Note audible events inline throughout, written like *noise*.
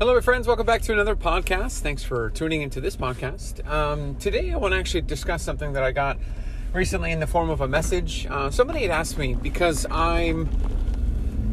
Hello, my friends. Welcome back to another podcast. Thanks for tuning into this podcast. Um, today, I want to actually discuss something that I got recently in the form of a message. Uh, somebody had asked me because I'm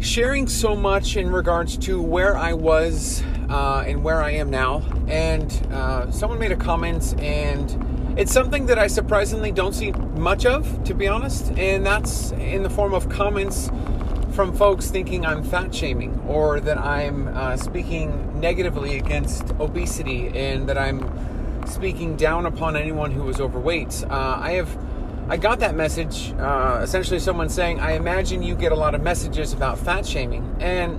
sharing so much in regards to where I was uh, and where I am now. And uh, someone made a comment, and it's something that I surprisingly don't see much of, to be honest. And that's in the form of comments from folks thinking I'm fat shaming or that I'm uh, speaking negatively against obesity and that I'm speaking down upon anyone who is overweight. Uh, I have. I got that message, uh, essentially someone saying, I imagine you get a lot of messages about fat shaming. And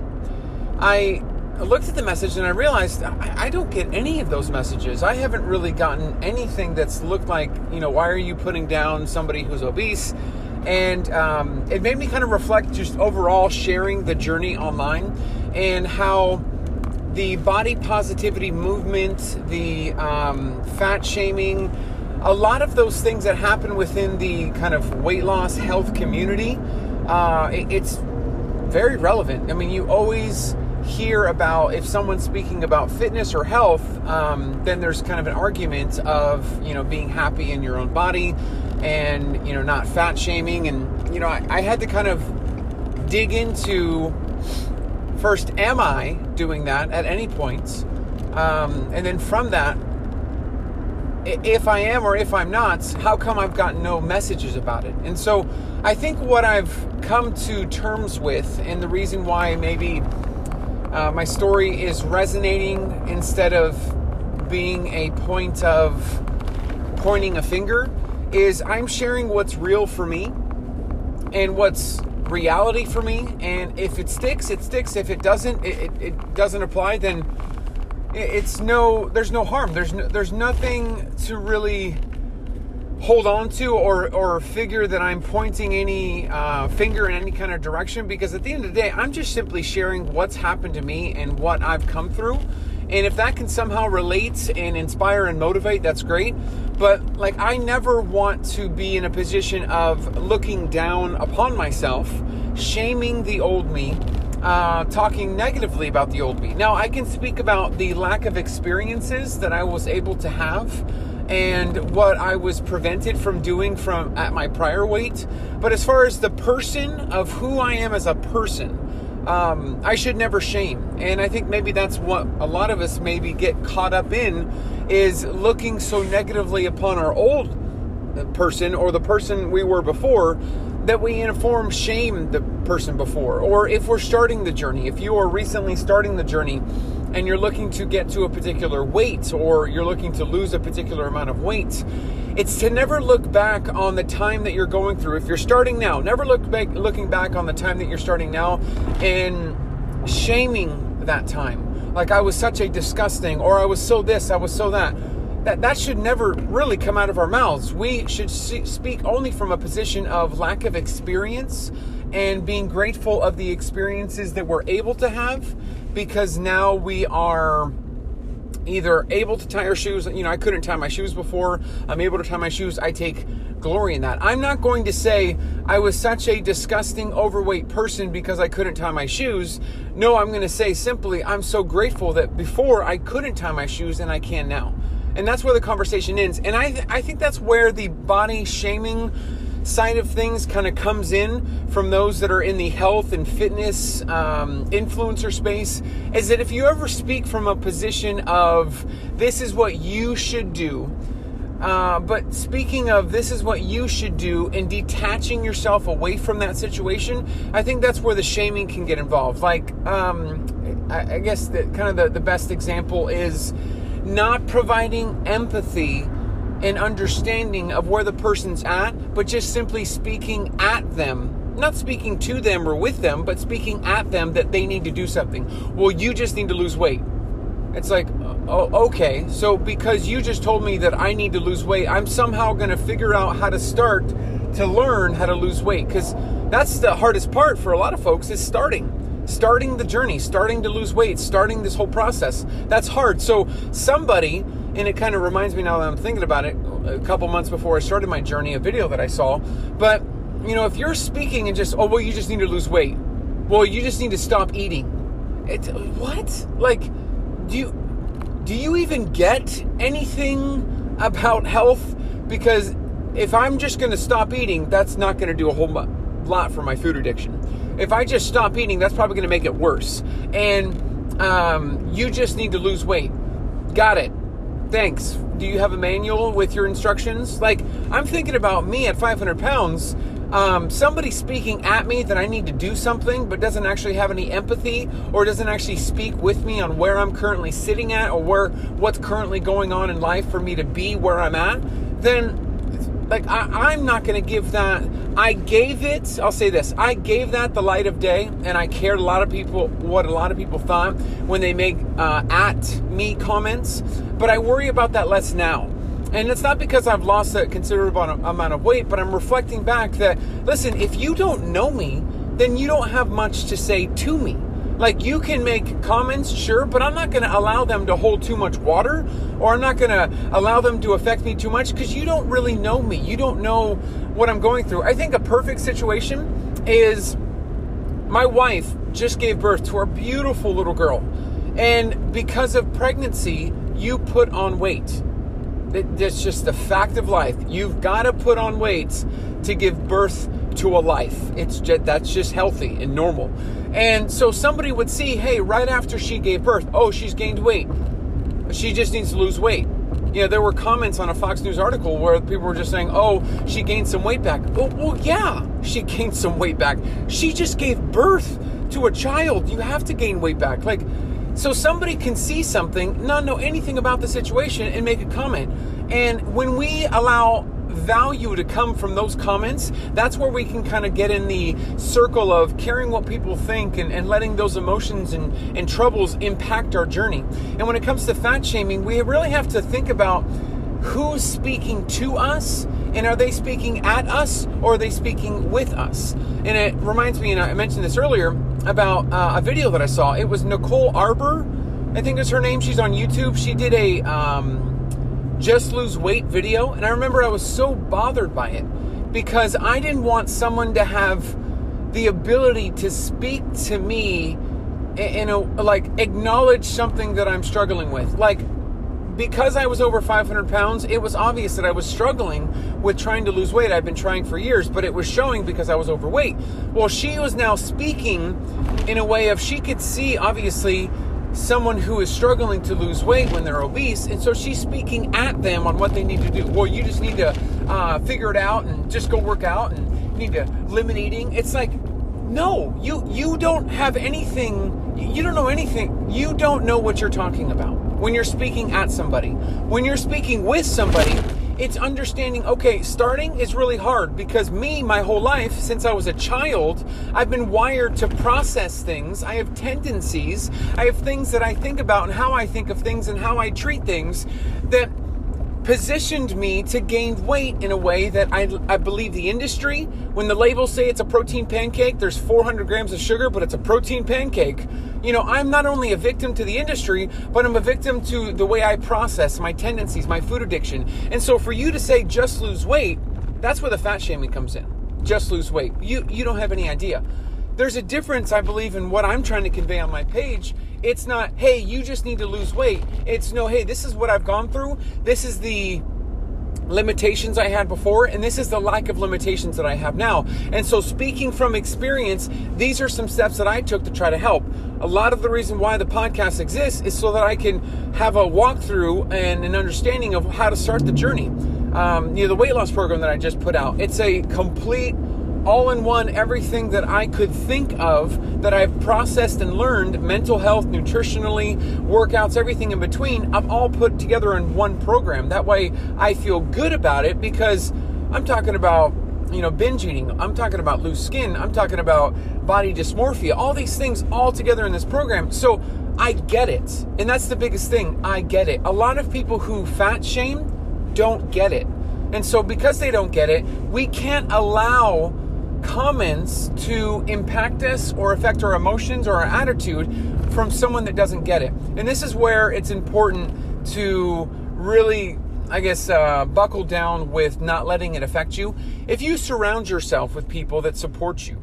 I looked at the message and I realized I, I don't get any of those messages. I haven't really gotten anything that's looked like, you know, why are you putting down somebody who's obese? And um, it made me kind of reflect just overall sharing the journey online and how the body positivity movement, the um, fat shaming, a lot of those things that happen within the kind of weight loss health community, uh, it, it's very relevant. I mean, you always hear about if someone's speaking about fitness or health, um, then there's kind of an argument of you know being happy in your own body and you know not fat shaming. And you know I, I had to kind of dig into first am i doing that at any point? Um, and then from that if i am or if i'm not how come i've gotten no messages about it? And so i think what i've come to terms with and the reason why maybe uh, my story is resonating instead of being a point of pointing a finger is I'm sharing what's real for me and what's reality for me. And if it sticks, it sticks. If it doesn't, it, it, it doesn't apply, then it's no, there's no harm. There's no, there's nothing to really hold on to or, or figure that I'm pointing any uh, finger in any kind of direction because at the end of the day, I'm just simply sharing what's happened to me and what I've come through. And if that can somehow relate and inspire and motivate, that's great. But like, I never want to be in a position of looking down upon myself, shaming the old me, uh, talking negatively about the old me. Now, I can speak about the lack of experiences that I was able to have and what I was prevented from doing from at my prior weight. But as far as the person of who I am as a person, um, I should never shame. And I think maybe that's what a lot of us maybe get caught up in is looking so negatively upon our old person or the person we were before that we inform shame the person before. Or if we're starting the journey, if you are recently starting the journey and you're looking to get to a particular weight or you're looking to lose a particular amount of weight, it's to never look back on the time that you're going through. If you're starting now, never look back looking back on the time that you're starting now and shaming that time. Like I was such a disgusting or I was so this, I was so that. That, that should never really come out of our mouths. We should speak only from a position of lack of experience and being grateful of the experiences that we're able to have because now we are either able to tie our shoes. You know, I couldn't tie my shoes before. I'm able to tie my shoes. I take glory in that. I'm not going to say I was such a disgusting overweight person because I couldn't tie my shoes. No, I'm going to say simply, I'm so grateful that before I couldn't tie my shoes and I can now. And that's where the conversation ends. And I, th- I think that's where the body shaming side of things kind of comes in from those that are in the health and fitness um, influencer space is that if you ever speak from a position of this is what you should do, uh, but speaking of this is what you should do and detaching yourself away from that situation, I think that's where the shaming can get involved. Like, um, I, I guess that kind of the, the best example is not providing empathy and understanding of where the person's at, but just simply speaking at them. Not speaking to them or with them, but speaking at them that they need to do something. Well, you just need to lose weight. It's like, oh, okay. So because you just told me that I need to lose weight, I'm somehow going to figure out how to start to learn how to lose weight. Because that's the hardest part for a lot of folks is starting starting the journey, starting to lose weight, starting this whole process. That's hard. So somebody and it kind of reminds me now that I'm thinking about it a couple months before I started my journey, a video that I saw. But, you know, if you're speaking and just, oh, well, you just need to lose weight. Well, you just need to stop eating. It's what? Like, do you do you even get anything about health? Because if I'm just going to stop eating, that's not going to do a whole lot for my food addiction. If I just stop eating, that's probably going to make it worse. And um, you just need to lose weight. Got it. Thanks. Do you have a manual with your instructions? Like, I'm thinking about me at 500 pounds um, somebody speaking at me that I need to do something but doesn't actually have any empathy or doesn't actually speak with me on where I'm currently sitting at or where what's currently going on in life for me to be where I'm at, then like I, am not going to give that. I gave it. I'll say this. I gave that the light of day, and I cared a lot of people what a lot of people thought when they make uh, at me comments. But I worry about that less now. And it's not because I've lost a considerable amount of weight, but I'm reflecting back that, listen, if you don't know me, then you don't have much to say to me. Like you can make comments, sure, but I'm not going to allow them to hold too much water or I'm not going to allow them to affect me too much because you don't really know me. You don't know what I'm going through. I think a perfect situation is my wife just gave birth to our beautiful little girl. And because of pregnancy, you put on weight. That's just the fact of life. You've got to put on weight to give birth to a life. It's just, that's just healthy and normal. And so somebody would see, hey, right after she gave birth, oh, she's gained weight. She just needs to lose weight. You know, there were comments on a Fox News article where people were just saying, oh, she gained some weight back. Oh, well, yeah, she *laughs* gained some weight back. She just gave birth to a child. You have to gain weight back. Like, so somebody can see something, not know anything about the situation, and make a comment. And when we allow value to come from those comments, that's where we can kind of get in the circle of caring what people think and, and letting those emotions and, and troubles impact our journey. And when it comes to fat shaming, we really have to think about who's speaking to us and are they speaking at us or are they speaking with us? And it reminds me, and I mentioned this earlier, about uh, a video that I saw. It was Nicole Arbour, I think is her name. She's on YouTube. She did a um, just lose weight video, and I remember I was so bothered by it because I didn't want someone to have the ability to speak to me and like acknowledge something that I'm struggling with. Like because I was over 500 pounds, it was obvious that I was struggling with trying to lose weight. I've been trying for years, but it was showing because I was overweight. Well, she was now speaking in a way of she could see, obviously, someone who is struggling to lose weight when they're obese, and so she's speaking at them on what they need to do. Well, you just need to uh, figure it out and just go work out and need to limit eating. It's like, no, you you don't have anything. You don't know anything. You don't know what you're talking about when you're speaking at somebody. When you're speaking with somebody, it's understanding okay, starting is really hard because me, my whole life, since I was a child, I've been wired to process things. I have tendencies, I have things that I think about and how I think of things and how I treat things that positioned me to gain weight in a way that I, I believe the industry, when the labels say it's a protein pancake, there's 400 grams of sugar, but it's a protein pancake. You know, I'm not only a victim to the industry, but I'm a victim to the way I process my tendencies, my food addiction. And so for you to say just lose weight, that's where the fat shaming comes in. Just lose weight. You you don't have any idea. There's a difference, I believe, in what I'm trying to convey on my page. It's not, hey, you just need to lose weight. It's no, hey, this is what I've gone through. This is the limitations I had before, and this is the lack of limitations that I have now. And so, speaking from experience, these are some steps that I took to try to help. A lot of the reason why the podcast exists is so that I can have a walkthrough and an understanding of how to start the journey. Um, you know, the weight loss program that I just put out, it's a complete all in one everything that I could think of that I've processed and learned mental health, nutritionally, workouts, everything in between. I'm all put together in one program. That way I feel good about it because I'm talking about you know binge eating. I'm talking about loose skin. I'm talking about body dysmorphia. All these things all together in this program. So i get it. And that's the biggest thing. I get it. A lot of people who fat shame don't get it. And so because they don't get it we can't allow comments to impact us or affect our emotions or our attitude from someone that doesn't get it. And this is where it's important to really, I guess, uh, buckle down with not letting it affect you. If you surround yourself with people that support you,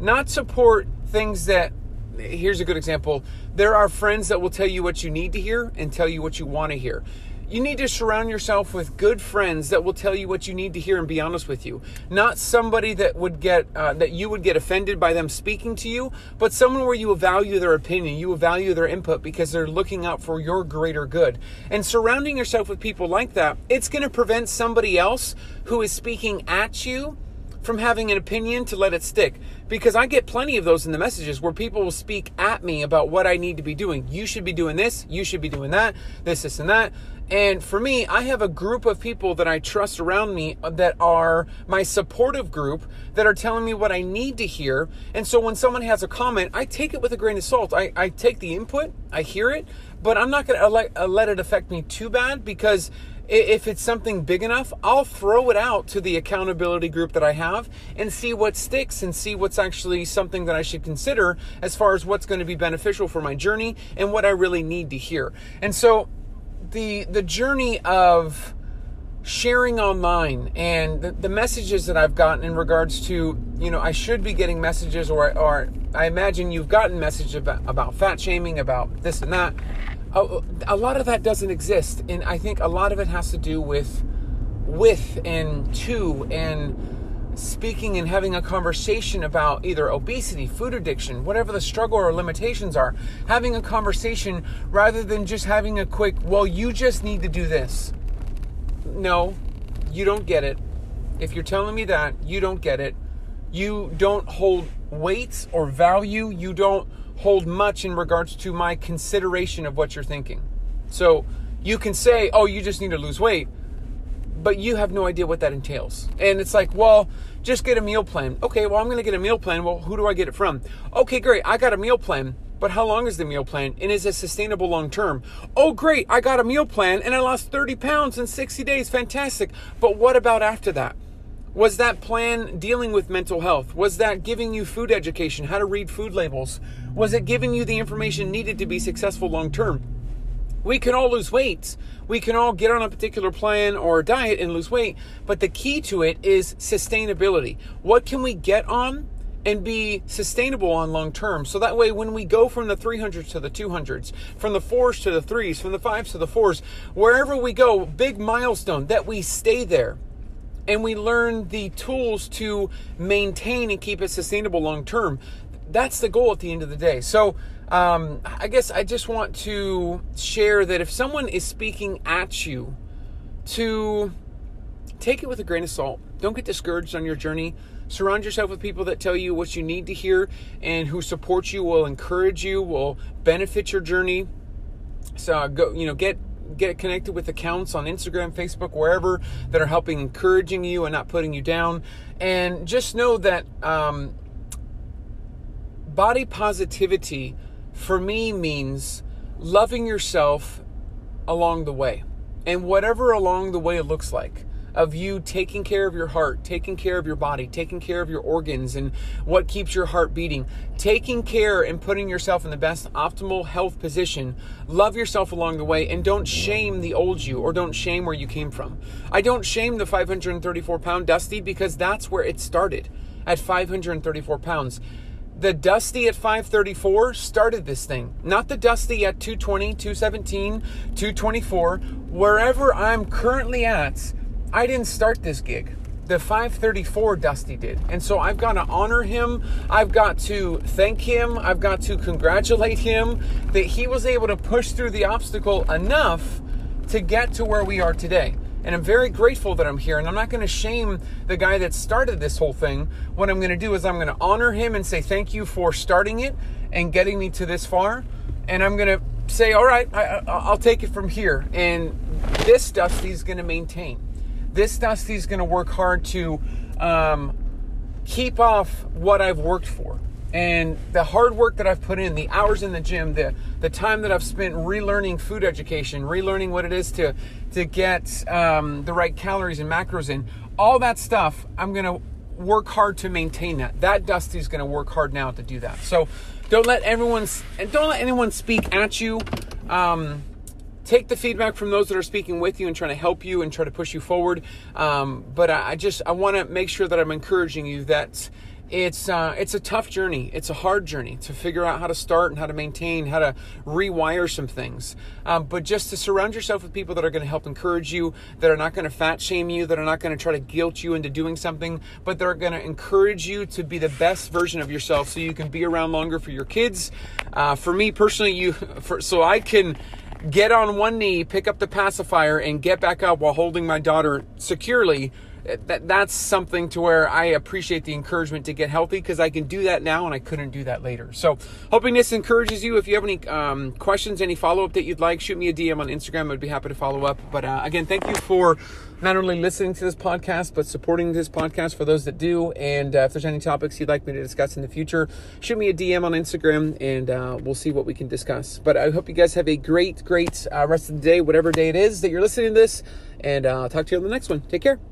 not support things that here's a good example There are friends that will tell you what you need to hear and tell you what you want to hear. You need to surround yourself with good friends that will tell you what you need to hear and be honest with you. Not somebody that would get uh, that you would get offended by them speaking to you, but someone where you value their opinion, you value their input because they're looking out for your greater good. And surrounding yourself with people like that, it's going to prevent somebody else who is speaking at you from having an opinion to let it stick. Because I get plenty of those in the messages where people will speak at me about what I need to be doing. You should be doing this, you should be doing that, this, this, and that. And for me, I have a group of people that I trust around me that are my supportive group that are telling me what I need to hear. And so when someone has a comment, I take it with a grain of salt. I, I take the input, I hear it, but I'm not going to let, let it affect me too bad because if it's something big enough, I'll throw it out to the accountability group that I have and see what sticks and see what's actually something that I should consider as far as what's going to be beneficial for my journey and what I really need to hear. And so the the journey of sharing online and the, the, messages that I've gotten in regards to, you know, I should be getting messages or, or I imagine you've gotten messages about, about fat shaming, about this and that a, a lot of that doesn't exist, and I think a lot of it has to do with with and to and speaking and having a conversation about either obesity, food addiction, whatever the struggle or limitations are, having a conversation rather than just having a quick, well, you just need to do this. No, you don't get it. If you're telling me that, you don't get it. You don't hold weight or value. You don't hold much in regards to my consideration of what you're thinking. So you can say, oh, you just need to lose weight, but you have no idea what that entails. And it's like, well, just get a meal plan. Okay, well, I'm going to get a meal plan. Well, who do I get it from? Okay, great. I got a meal plan. But how long is the meal plan? And is it sustainable long term? Oh, great. I got a meal plan and I lost 30 pounds in 60 days. Fantastic. But what about after that? Was that plan dealing with mental health? Was that giving you food education, how to read food labels? Was it giving you the information needed to be successful long term? We can all lose weight. We can all get on a particular plan or diet and lose weight, but the key to it is sustainability. What can we get on and be sustainable on long term. So that way, when we go from the 300s to the 200s, from the fours to the threes, from the fives to the fours, wherever we go, big milestone, that we stay there and we learn the tools to maintain and keep it sustainable long term. That's the goal at the end of the day. So, um, I guess I just want to share that if someone is speaking at you, to take it with a grain of salt. Don't get discouraged on your journey. Surround yourself with people that tell you what you need to hear and who support you, will encourage you, will benefit your journey. So go, you know, get get connected with accounts on Instagram, Facebook, wherever that are helping encouraging you and not putting you down. And just know that um, body positivity for me means loving yourself along the way and whatever along the way it looks like of you taking care of your heart, taking care of your body, taking care of your organs and what keeps your heart beating, taking care and putting yourself in the best optimal health position. Love yourself along the way and don't shame the old you or don't shame where you came from. I don't shame the 534 pound Dusty because that's where it started at 534 pounds the Dusty at 534 started this thing, not the Dusty at 220, 217, 224. Wherever I'm currently at, I didn't start this gig. The 534 Dusty did. And so I've got to honor him. I've got to thank him. I've got to congratulate him that he was able to push through the obstacle enough to get to where we are today. And I'm very grateful that I'm here. And I'm not going to shame the guy that started this whole thing. What I'm going to do is I'm going to honor him and say thank you for starting it and getting me to this far. And I'm going to say, all right, I, will take it from here. And this Dusty's going to maintain this Dusty's going to work hard to um, keep off what I've worked for. And the hard work that I've put in, the hours in the gym, the, the time that I've spent relearning food education, relearning what it is to, to get um, the right calories and macros in, all that stuff, I'm to work hard to maintain that. That Dusty's to work hard now to do that. So don't let everyone, and don't let anyone speak at you. Um, take the feedback from those that are speaking with you and trying to help you and try to push you forward. Um, but I, I just I want to make sure that I'm encouraging you that it's uh, it's a tough journey. It's a hard journey to figure out how to start and how to maintain, how to rewire some things. Um, but just to surround yourself with people that are going to help encourage you, that are not going to fat shame you, that are not going to try to guilt you into doing something, but that are going to encourage you to be the best version of yourself, so you can be around longer for your kids. Uh, for me personally, you *laughs* for, so I can get on one knee, pick up the pacifier, and get back up while holding my daughter securely that that's something to where I appreciate the encouragement to get healthy because I can do that now and I couldn't do that later. So, hoping this encourages you. If you have any um, questions, any follow up that you'd like, shoot me a DM on Instagram. I'd be happy to follow up. But uh, again, thank you for not only listening to this podcast but supporting this podcast for those that do. And uh, if there's any topics you'd like me to discuss in the future, shoot me a DM on Instagram and uh, we'll see what we can discuss. But I hope you guys have a great, great uh, rest of the day, whatever day it is that you're listening to this. And uh, I'll talk to you on the next one. Take care.